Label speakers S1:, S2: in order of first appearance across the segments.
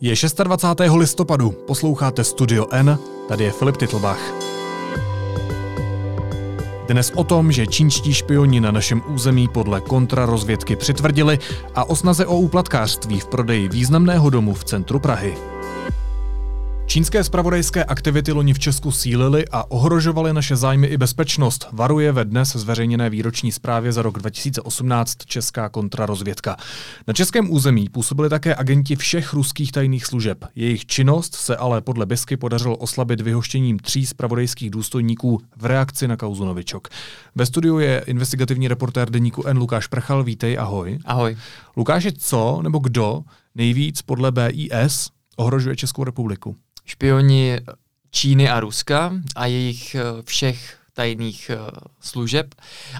S1: Je 26. listopadu, posloucháte Studio N, tady je Filip Titlbach. Dnes o tom, že čínští špioni na našem území podle kontrarozvědky přitvrdili a o snaze o úplatkářství v prodeji významného domu v centru Prahy. Čínské spravodajské aktivity loni v Česku sílily a ohrožovaly naše zájmy i bezpečnost, varuje ve dnes zveřejněné výroční zprávě za rok 2018 Česká kontrarozvědka. Na českém území působili také agenti všech ruských tajných služeb. Jejich činnost se ale podle Bisky podařilo oslabit vyhoštěním tří spravodajských důstojníků v reakci na kauzu Novičok. Ve studiu je investigativní reportér deníku N Lukáš Prchal. Vítej, ahoj.
S2: Ahoj.
S1: Lukáš, co nebo kdo nejvíc podle BIS ohrožuje Českou republiku?
S2: Špioni Číny a Ruska a jejich eh, všech tajných uh, služeb,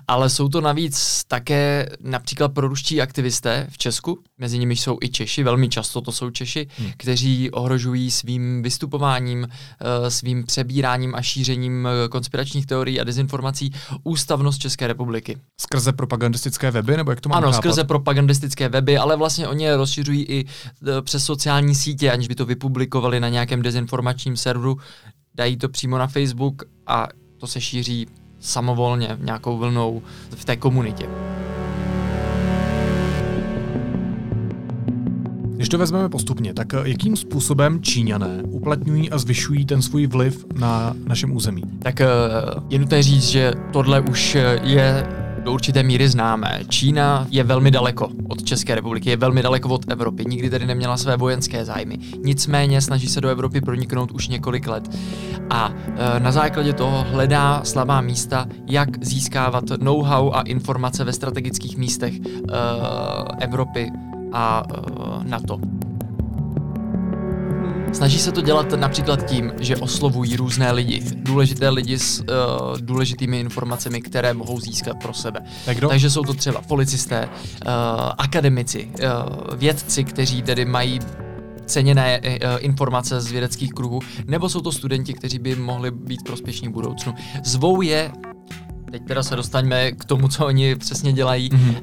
S2: ale jsou to navíc také například proruští aktivisté v Česku, mezi nimi jsou i Češi, velmi často to jsou Češi, hmm. kteří ohrožují svým vystupováním, uh, svým přebíráním a šířením uh, konspiračních teorií a dezinformací ústavnost České republiky.
S1: Skrze propagandistické weby, nebo jak to mám
S2: Ano,
S1: chápat?
S2: skrze propagandistické weby, ale vlastně oni je rozšiřují i přes sociální sítě, aniž by to vypublikovali na nějakém dezinformačním serveru, dají to přímo na Facebook a to se šíří samovolně nějakou vlnou v té komunitě.
S1: Když to vezmeme postupně, tak jakým způsobem Číňané uplatňují a zvyšují ten svůj vliv na našem území?
S2: Tak eh, je nutné říct, že tohle už je do určité míry známé. Čína je velmi daleko od České republiky, je velmi daleko od Evropy, nikdy tady neměla své vojenské zájmy. Nicméně snaží se do Evropy proniknout už několik let. A e, na základě toho hledá slabá místa, jak získávat know-how a informace ve strategických místech e, Evropy a e, NATO. Snaží se to dělat například tím, že oslovují různé lidi, důležité lidi s uh, důležitými informacemi, které mohou získat pro sebe.
S1: Tak
S2: Takže jsou to třeba policisté, uh, akademici, uh, vědci, kteří tedy mají ceněné informace z vědeckých kruhů, nebo jsou to studenti, kteří by mohli být prospěšní v budoucnu. Zvou je teď teda se dostaňme k tomu, co oni přesně dělají. Mm-hmm.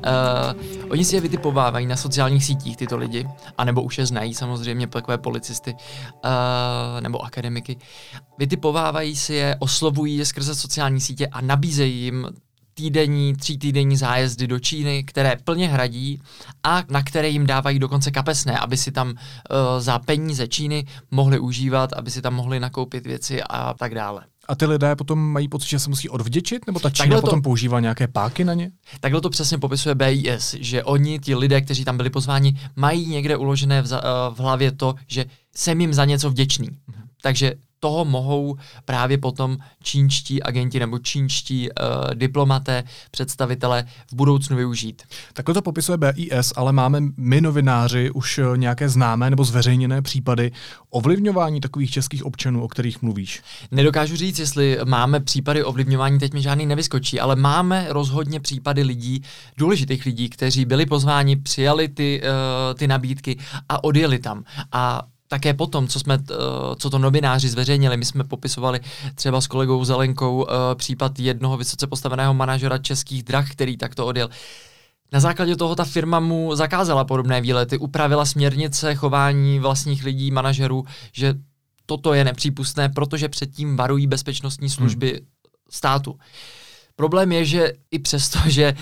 S2: Uh, oni si je vytipovávají na sociálních sítích, tyto lidi, anebo už je znají samozřejmě takové policisty uh, nebo akademiky. Vytipovávají si je, oslovují je skrze sociální sítě a nabízejí jim týdenní, tří týdenní zájezdy do Číny, které plně hradí a na které jim dávají dokonce kapesné, aby si tam uh, za peníze Číny mohli užívat, aby si tam mohli nakoupit věci a tak dále.
S1: A ty lidé potom mají pocit, že se musí odvděčit, nebo ta Čína to, potom používá nějaké páky na ně?
S2: Takhle to přesně popisuje BIS, že oni, ti lidé, kteří tam byli pozváni, mají někde uložené v, za, v hlavě to, že jsem jim za něco vděčný. Mhm. Takže toho mohou právě potom čínští agenti nebo čínští uh, diplomaté, představitelé v budoucnu využít.
S1: Takhle to popisuje BIS, ale máme my novináři už eh, nějaké známé nebo zveřejněné případy ovlivňování takových českých občanů, o kterých mluvíš?
S2: Nedokážu říct, jestli máme případy ovlivňování, teď mi žádný nevyskočí, ale máme rozhodně případy lidí, důležitých lidí, kteří byli pozváni, přijali ty, uh, ty nabídky a odjeli tam. A také potom, co, jsme, eh, co to novináři zveřejnili, my jsme popisovali třeba s kolegou Zelenkou eh, případ jednoho vysoce postaveného manažera českých drah, který takto odjel. Na základě toho ta firma mu zakázala podobné výlety, upravila směrnice chování vlastních lidí, manažerů, že toto je nepřípustné, protože předtím varují bezpečnostní služby hmm. státu. Uh, Problém je, že i přesto, že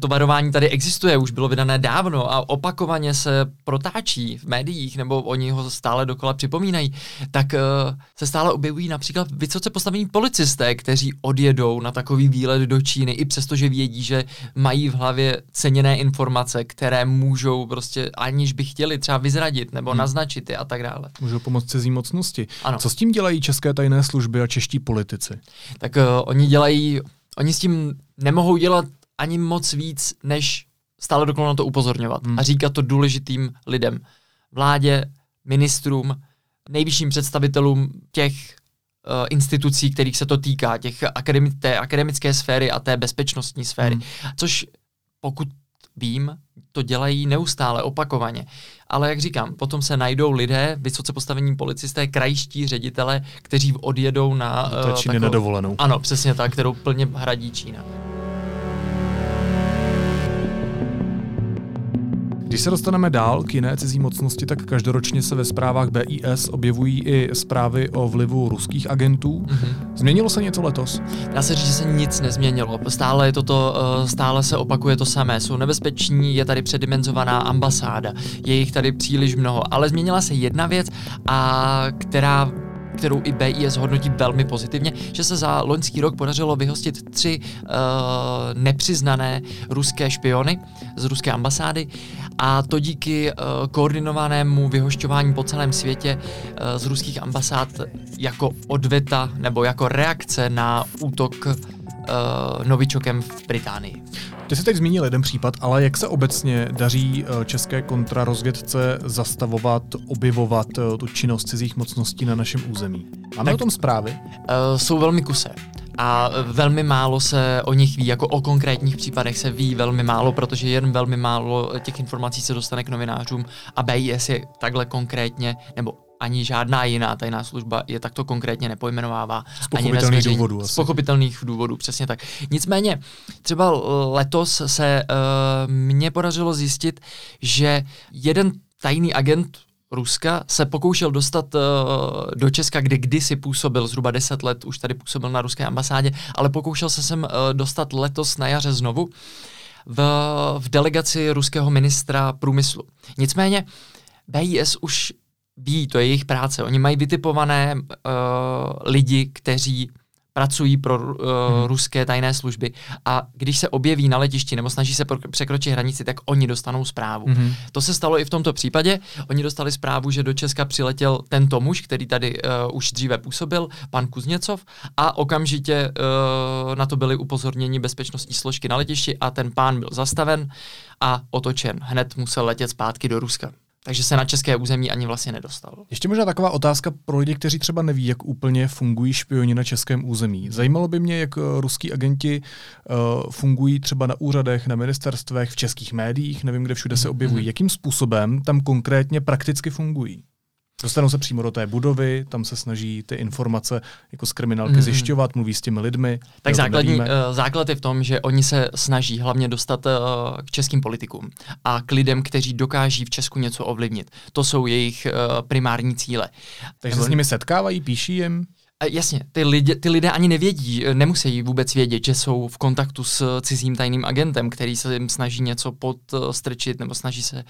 S2: to varování tady existuje, už bylo vydané dávno a opakovaně se protáčí v médiích, nebo oni ho stále dokola připomínají, tak uh, se stále objevují například vysoce postavení policisté, kteří odjedou na takový výlet do Číny, i přesto, že vědí, že mají v hlavě ceněné informace, které můžou prostě, aniž by chtěli třeba vyzradit nebo hmm. naznačit je a tak dále.
S1: Můžou pomoct cizí mocnosti.
S2: Ano.
S1: Co s tím dělají české tajné služby a čeští politici?
S2: Tak uh, oni dělají oni s tím nemohou dělat ani moc víc, než stále dokola na to upozorňovat hmm. a říkat to důležitým lidem. Vládě, ministrům, nejvyšším představitelům těch uh, institucí, kterých se to týká, těch akademi- té akademické sféry a té bezpečnostní sféry. Hmm. Což pokud vím, to dělají neustále, opakovaně. Ale jak říkám, potom se najdou lidé, vysoce postavení policisté, krajští ředitele, kteří odjedou na...
S1: Je uh, takovou, nedovolenou.
S2: Ano, přesně tak, kterou plně hradí Čína.
S1: Když se dostaneme dál k jiné cizí mocnosti, tak každoročně se ve zprávách BIS objevují i zprávy o vlivu ruských agentů. Mm-hmm. Změnilo se něco letos?
S2: Dá se říct, že se nic nezměnilo. Stále, je toto, eh, stále se opakuje to samé. Jsou nebezpeční, je tady předimenzovaná ambasáda, je jich tady příliš mnoho. Ale změnila se jedna věc, a která kterou i BIS hodnotí velmi pozitivně, že se za loňský rok podařilo vyhostit tři uh, nepřiznané ruské špiony z ruské ambasády a to díky uh, koordinovanému vyhošťování po celém světě uh, z ruských ambasád jako odveta nebo jako reakce na útok uh, novičokem v Británii.
S1: Ty jsi teď zmínil jeden případ, ale jak se obecně daří eh, české kontrarozvědce zastavovat, objevovat eh, tu činnost cizích mocností na našem území? Máme tak, o tom zprávy?
S2: Uh, jsou velmi kusé a velmi málo se o nich ví, jako o konkrétních případech se ví velmi málo, protože jen velmi málo těch informací se dostane k novinářům a BIS je takhle konkrétně, nebo ani žádná jiná tajná služba je takto konkrétně nepojmenovává.
S1: Z pochopitelných ani důvodů.
S2: Z pochopitelných důvodů, přesně tak. Nicméně, třeba letos se uh, mně podařilo zjistit, že jeden tajný agent Ruska se pokoušel dostat uh, do Česka, kde kdysi působil, zhruba 10 let už tady působil na ruské ambasádě, ale pokoušel se sem uh, dostat letos na jaře znovu v, v delegaci ruského ministra průmyslu. Nicméně BIS už ví, to je jejich práce. Oni mají vytipované uh, lidi, kteří pracují pro uh, hmm. ruské tajné služby a když se objeví na letišti nebo snaží se překročit hranici, tak oni dostanou zprávu. Hmm. To se stalo i v tomto případě. Oni dostali zprávu, že do Česka přiletěl tento muž, který tady uh, už dříve působil, pan Kuzněcov, a okamžitě uh, na to byly upozorněni bezpečnostní složky na letišti a ten pán byl zastaven a otočen. Hned musel letět zpátky do Ruska takže se na české území ani vlastně nedostal.
S1: Ještě možná taková otázka pro lidi, kteří třeba neví, jak úplně fungují špioni na českém území. Zajímalo by mě, jak uh, ruský agenti uh, fungují třeba na úřadech, na ministerstvech, v českých médiích, nevím, kde všude se objevují. Mm-hmm. Jakým způsobem tam konkrétně prakticky fungují? Dostanou se přímo do té budovy, tam se snaží ty informace jako z kriminálky mm. zjišťovat, mluví s těmi lidmi.
S2: Tak základní, uh, základ je v tom, že oni se snaží hlavně dostat uh, k českým politikům a k lidem, kteří dokáží v Česku něco ovlivnit. To jsou jejich uh, primární cíle.
S1: Takže se s nimi setkávají, píší jim?
S2: Jasně, ty, lidi, ty lidé ani nevědí, nemusí vůbec vědět, že jsou v kontaktu s cizím tajným agentem, který se jim snaží něco podstrčit nebo snaží se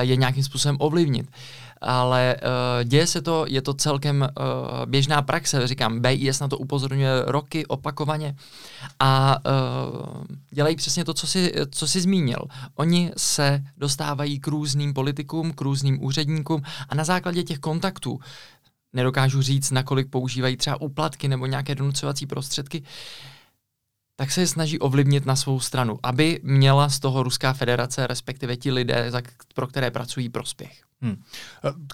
S2: je nějakým způsobem ovlivnit. Uh, ale uh, děje se to, je to celkem uh, běžná praxe, říkám, BIS na to upozorňuje roky opakovaně a uh, dělají přesně to, co si, co si zmínil. Oni se dostávají k různým politikům, k různým úředníkům a na základě těch kontaktů nedokážu říct, nakolik používají třeba úplatky nebo nějaké donucovací prostředky, tak se je snaží ovlivnit na svou stranu, aby měla z toho Ruská federace, respektive ti lidé, pro které pracují, prospěch. Hmm.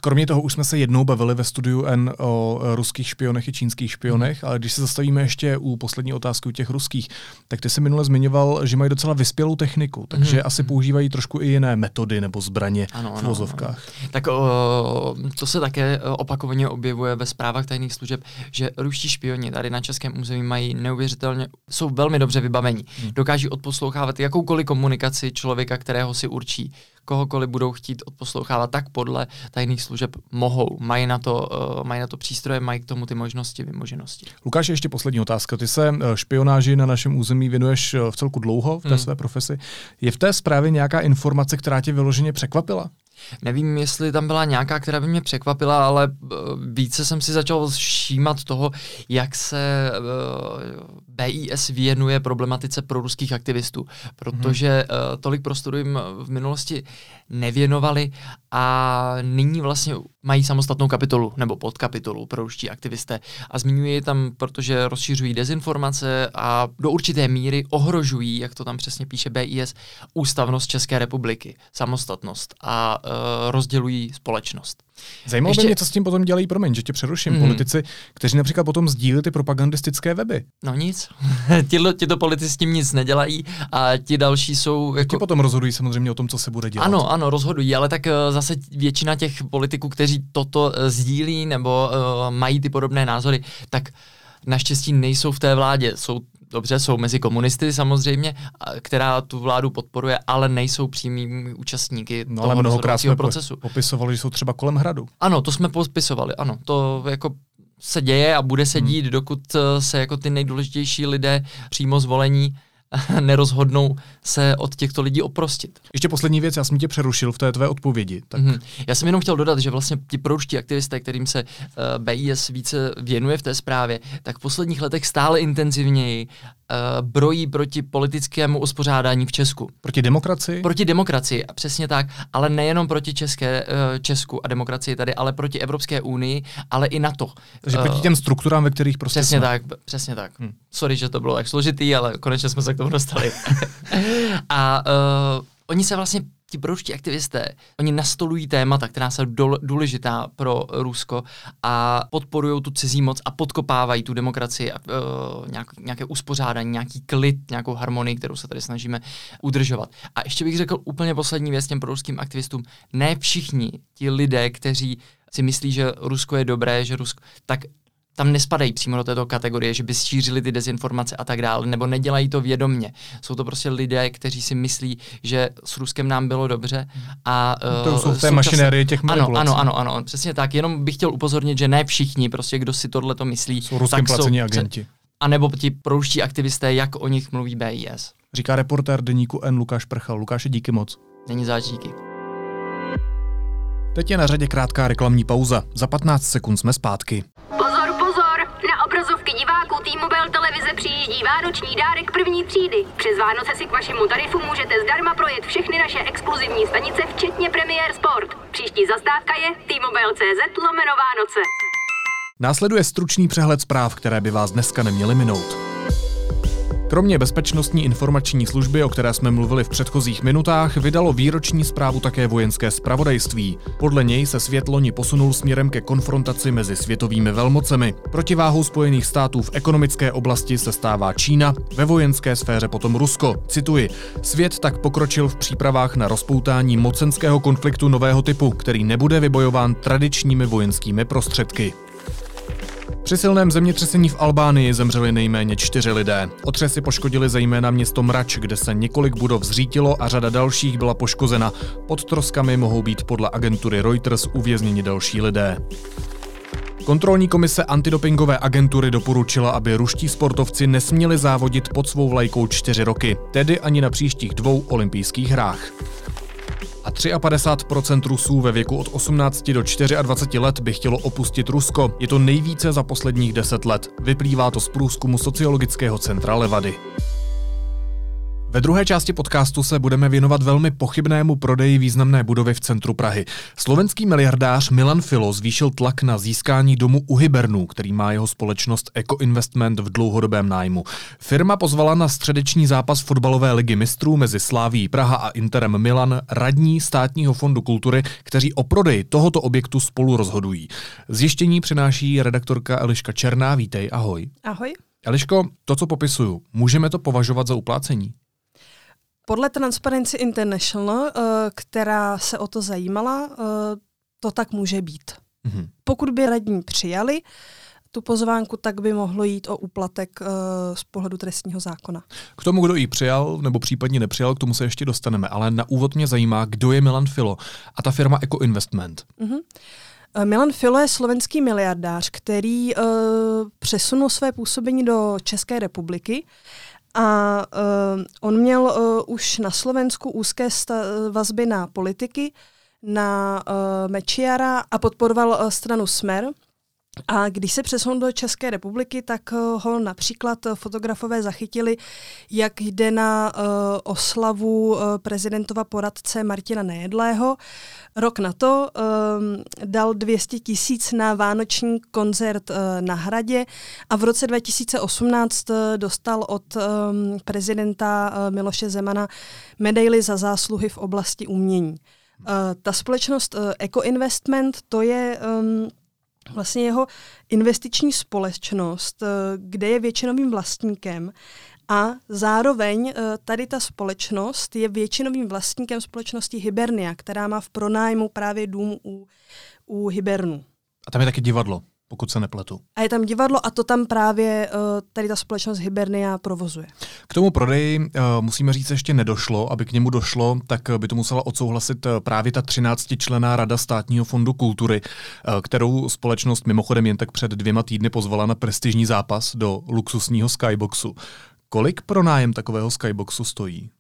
S1: Kromě toho už jsme se jednou bavili ve studiu N o ruských špionech i čínských špionech, hmm. ale když se zastavíme ještě u poslední otázky u těch ruských, tak ty se minule zmiňoval, že mají docela vyspělou techniku, takže hmm. asi hmm. používají trošku i jiné metody nebo zbraně ano, v vozovkách. Ano,
S2: ano. Tak o, to se také opakovaně objevuje ve zprávách tajných služeb, že ruští špioni tady na českém území mají neuvěřitelně, jsou velmi dobře vybavení. Hmm. Dokáží odposlouchávat jakoukoliv komunikaci člověka, kterého si určí kohokoliv budou chtít odposlouchávat, tak podle tajných služeb mohou. Mají na to, uh, mají na to přístroje, mají k tomu ty možnosti, vymoženosti.
S1: Lukáš, ještě poslední otázka. Ty se eh, špionáži na našem území věnuješ eh, v celku dlouho v té hmm. své profesi. Je v té zprávě nějaká informace, která tě vyloženě překvapila?
S2: Nevím, jestli tam byla nějaká, která by mě překvapila, ale více jsem si začal všímat toho, jak se BIS věnuje problematice pro ruských aktivistů, protože hmm. tolik prostoru jim v minulosti nevěnovali a nyní vlastně mají samostatnou kapitolu nebo podkapitolu pro ruští aktivisté a zmiňuji je tam, protože rozšiřují dezinformace a do určité míry ohrožují, jak to tam přesně píše BIS, ústavnost České republiky, samostatnost a uh, rozdělují společnost.
S1: Zajímalo Ještě... by mě, co s tím potom dělají, promiň, že tě přeruším, mm. politici, kteří například potom sdílí ty propagandistické weby.
S2: No nic, ti, to politici s tím nic nedělají a ti další jsou...
S1: Jako... Ti potom rozhodují samozřejmě o tom, co se bude dělat.
S2: Ano, ano, rozhodují, ale tak uh, zase většina těch politiků, kteří toto uh, sdílí nebo uh, mají ty podobné názory, tak naštěstí nejsou v té vládě, jsou dobře, jsou mezi komunisty samozřejmě, která tu vládu podporuje, ale nejsou přímými účastníky no, toho ale mnohokrát jsme procesu.
S1: popisovali, že jsou třeba kolem hradu.
S2: Ano, to jsme popisovali, ano. To jako se děje a bude se hmm. dít, hmm. dokud eh, se jako ty nejdůležitější lidé přímo zvolení nerozhodnou se od těchto lidí oprostit.
S1: Ještě poslední věc, já jsem tě přerušil v té tvé odpovědi. Tak... Mm-hmm.
S2: Já jsem jenom chtěl dodat, že vlastně ti proruští aktivisté, kterým se uh, eh, BIS více věnuje v té zprávě, tak v posledních letech stále intenzivněji brojí proti politickému uspořádání v Česku.
S1: Proti demokracii?
S2: Proti demokracii, přesně tak, ale nejenom proti České, uh, Česku a demokracii tady, ale proti Evropské unii, ale i NATO.
S1: Takže proti těm strukturám, ve kterých prostě
S2: Přesně
S1: jsme.
S2: tak, přesně tak. Hmm. Sorry, že to bylo tak složitý, ale konečně jsme se k tomu dostali. a uh, oni se vlastně ti proruští aktivisté, oni nastolují témata, která jsou důležitá pro Rusko a podporují tu cizí moc a podkopávají tu demokracii, a, uh, nějak, nějaké uspořádání, nějaký klid, nějakou harmonii, kterou se tady snažíme udržovat. A ještě bych řekl úplně poslední věc těm proruským aktivistům. Ne všichni ti lidé, kteří si myslí, že Rusko je dobré, že Rusko, tak tam nespadají přímo do této kategorie, že by šířili ty dezinformace a tak dále, nebo nedělají to vědomně. Jsou to prostě lidé, kteří si myslí, že s Ruskem nám bylo dobře a
S1: uh, to jsou v té mašinérie těch
S2: manipulací. Ano, ano, ano, ano, přesně tak. Jenom bych chtěl upozornit, že ne všichni, prostě kdo si tohle to myslí,
S1: jsou ruskem placení agenti.
S2: A nebo ti proruští aktivisté, jak o nich mluví BIS.
S1: Říká reportér deníku N. Lukáš Prchal. Lukáše, díky moc.
S2: Není zač, díky.
S1: Teď je na řadě krátká reklamní pauza. Za 15 sekund jsme zpátky.
S3: T-Mobile televize přijíždí vánoční dárek první třídy. Přes Vánoce si k vašemu tarifu můžete zdarma projet všechny naše exkluzivní stanice, včetně Premier Sport. Příští zastávka je T-Mobile.cz lomeno Vánoce.
S1: Následuje stručný přehled zpráv, které by vás dneska neměly minout. Kromě bezpečnostní informační služby, o které jsme mluvili v předchozích minutách, vydalo výroční zprávu také vojenské spravodajství. Podle něj se svět loni posunul směrem ke konfrontaci mezi světovými velmocemi. Protiváhou Spojených států v ekonomické oblasti se stává Čína, ve vojenské sféře potom Rusko. Cituji: Svět tak pokročil v přípravách na rozpoutání mocenského konfliktu nového typu, který nebude vybojován tradičními vojenskými prostředky. Při silném zemětřesení v Albánii zemřeli nejméně čtyři lidé. Otřesy poškodili zejména město Mrač, kde se několik budov zřítilo a řada dalších byla poškozena. Pod troskami mohou být podle agentury Reuters uvězněni další lidé. Kontrolní komise antidopingové agentury doporučila, aby ruští sportovci nesměli závodit pod svou vlajkou čtyři roky, tedy ani na příštích dvou olympijských hrách 53% Rusů ve věku od 18 do 24 let by chtělo opustit Rusko. Je to nejvíce za posledních 10 let. Vyplývá to z průzkumu sociologického centra Levady. Ve druhé části podcastu se budeme věnovat velmi pochybnému prodeji významné budovy v centru Prahy. Slovenský miliardář Milan Filo zvýšil tlak na získání domu u Hybernů, který má jeho společnost Eco Investment v dlouhodobém nájmu. Firma pozvala na středeční zápas fotbalové ligy mistrů mezi Sláví Praha a Interem Milan radní státního fondu kultury, kteří o prodeji tohoto objektu spolu rozhodují. Zjištění přináší redaktorka Eliška Černá. Vítej, ahoj.
S4: Ahoj.
S1: Eliško, to, co popisuju, můžeme to považovat za uplácení?
S4: Podle Transparency International, eh, která se o to zajímala, eh, to tak může být. Mm-hmm. Pokud by radní přijali tu pozvánku, tak by mohlo jít o úplatek eh, z pohledu trestního zákona.
S1: K tomu, kdo ji přijal nebo případně nepřijal, k tomu se ještě dostaneme, ale na úvod mě zajímá, kdo je Milan Filo a ta firma Eco Investment. Mm-hmm.
S4: Milan Filo je slovenský miliardář, který uh, přesunul své působení do České republiky a uh, on měl uh, už na Slovensku úzké vazby na politiky, na uh, Mečiara a podporoval uh, stranu Smer. A když se přesunul do České republiky, tak ho například fotografové zachytili, jak jde na uh, oslavu uh, prezidentova poradce Martina Nejedlého. Rok na to um, dal 200 tisíc na vánoční koncert uh, na Hradě a v roce 2018 uh, dostal od um, prezidenta Miloše Zemana medaily za zásluhy v oblasti umění. Ta společnost Eco Investment, to je um, vlastně jeho investiční společnost, eh, kde je většinovým vlastníkem a zároveň eh, tady ta společnost je většinovým vlastníkem společnosti Hibernia, která má v pronájmu právě dům u, u Hibernu.
S1: A tam je taky divadlo. Pokud se nepletu.
S4: A je tam divadlo a to tam právě uh, tady ta společnost Hibernia provozuje.
S1: K tomu prodeji uh, musíme říct, ještě nedošlo. Aby k němu došlo, tak by to musela odsouhlasit právě ta 13-člená Rada státního fondu kultury, kterou společnost mimochodem jen tak před dvěma týdny pozvala na prestižní zápas do luxusního skyboxu. Kolik pronájem takového skyboxu stojí?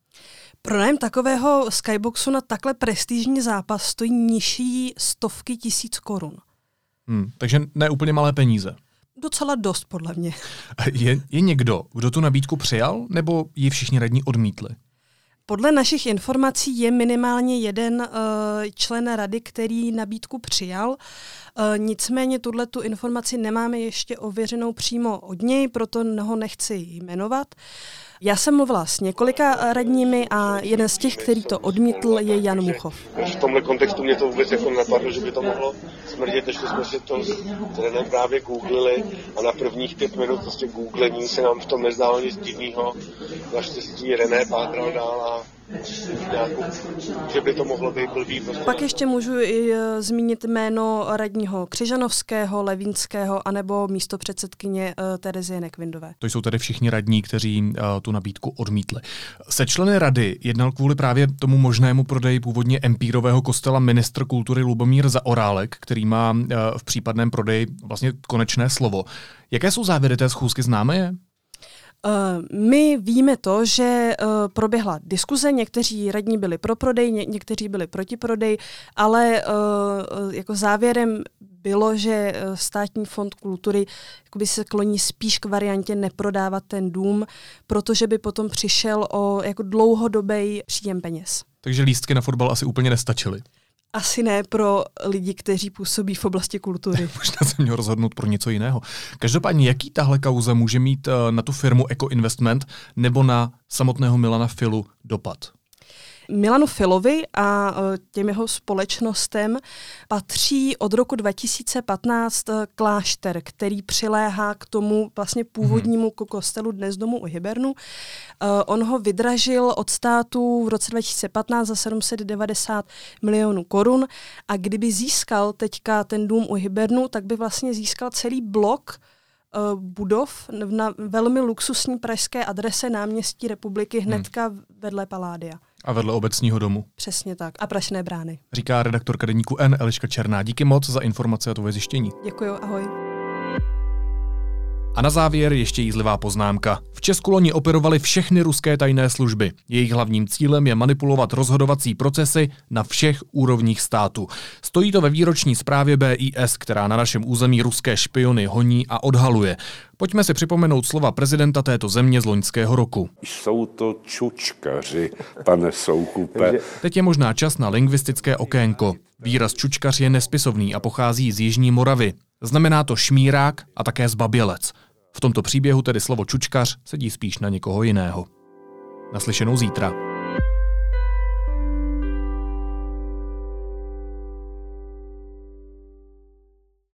S4: Pronájem takového skyboxu na takhle prestižní zápas stojí nižší stovky tisíc korun.
S1: Hmm, takže ne úplně malé peníze.
S4: Docela dost, podle mě.
S1: Je, je někdo, kdo tu nabídku přijal, nebo ji všichni radní odmítli?
S4: Podle našich informací je minimálně jeden uh, člen rady, který nabídku přijal. Uh, nicméně tuhle tu informaci nemáme ještě ověřenou přímo od něj, proto ho nechci jmenovat. Uh, já jsem mluvila s několika radními a jeden z těch, který to odmítl, je Jan Muchov.
S5: V tomhle kontextu mě to vůbec jako napadlo, že by to mohlo smrdět, než jsme si to s právě googlili a na prvních pět minut prostě googlení se nám v tom nezdálo nic divného. Naštěstí René pátral dál a nějakou, že by to mohlo být blbý.
S4: Pak ještě můžu i e, zmínit jméno radního Křižanovského, Levínského anebo místo předsedkyně uh, Terezie Nekvindové.
S1: To jsou tedy všichni radní, kteří uh, tu nabídku odmítli. Se členy rady jednal kvůli právě tomu možnému prodeji původně empírového kostela ministr kultury Lubomír Zaorálek, který má v případném prodeji vlastně konečné slovo. Jaké jsou závěry té schůzky, známe je?
S4: Eh, my víme to, že eh, proběhla diskuze, někteří radní byli pro prodej, ně, někteří byli proti prodej, ale eh, jako závěrem bylo, že státní fond kultury se kloní spíš k variantě neprodávat ten dům, protože by potom přišel o jako dlouhodobý příjem peněz.
S1: Takže lístky na fotbal asi úplně nestačily
S4: asi ne pro lidi, kteří působí v oblasti kultury.
S1: Možná se měl rozhodnout pro něco jiného. Každopádně, jaký tahle kauza může mít eh, na tu firmu Eco Investment nebo na samotného Milana Filu dopad?
S4: Milanu Filovi a e, těm jeho společnostem patří od roku 2015 e, klášter, který přiléhá k tomu vlastně původnímu mm-hmm. kostelu dnes domu u Hybernu. E, on ho vydražil od státu v roce 2015 za 790 milionů korun a kdyby získal teďka ten dům u Hybernu, tak by vlastně získal celý blok budov na velmi luxusní pražské adrese náměstí republiky hnedka hmm. vedle Paládia.
S1: A vedle obecního domu.
S4: Přesně tak. A prašné brány.
S1: Říká redaktorka deníku N. Eliška Černá. Díky moc za informace a tvoje zjištění.
S4: Děkuji, ahoj.
S1: A na závěr ještě jízlivá poznámka. V Česku loni operovali všechny ruské tajné služby. Jejich hlavním cílem je manipulovat rozhodovací procesy na všech úrovních státu. Stojí to ve výroční zprávě BIS, která na našem území ruské špiony honí a odhaluje. Pojďme si připomenout slova prezidenta této země z loňského roku.
S6: Jsou to čučkaři, pane Soukupe.
S1: Teď je možná čas na lingvistické okénko. Výraz čučkař je nespisovný a pochází z Jižní Moravy. Znamená to šmírák a také zbabělec. V tomto příběhu tedy slovo čučkař sedí spíš na někoho jiného. Naslyšenou zítra.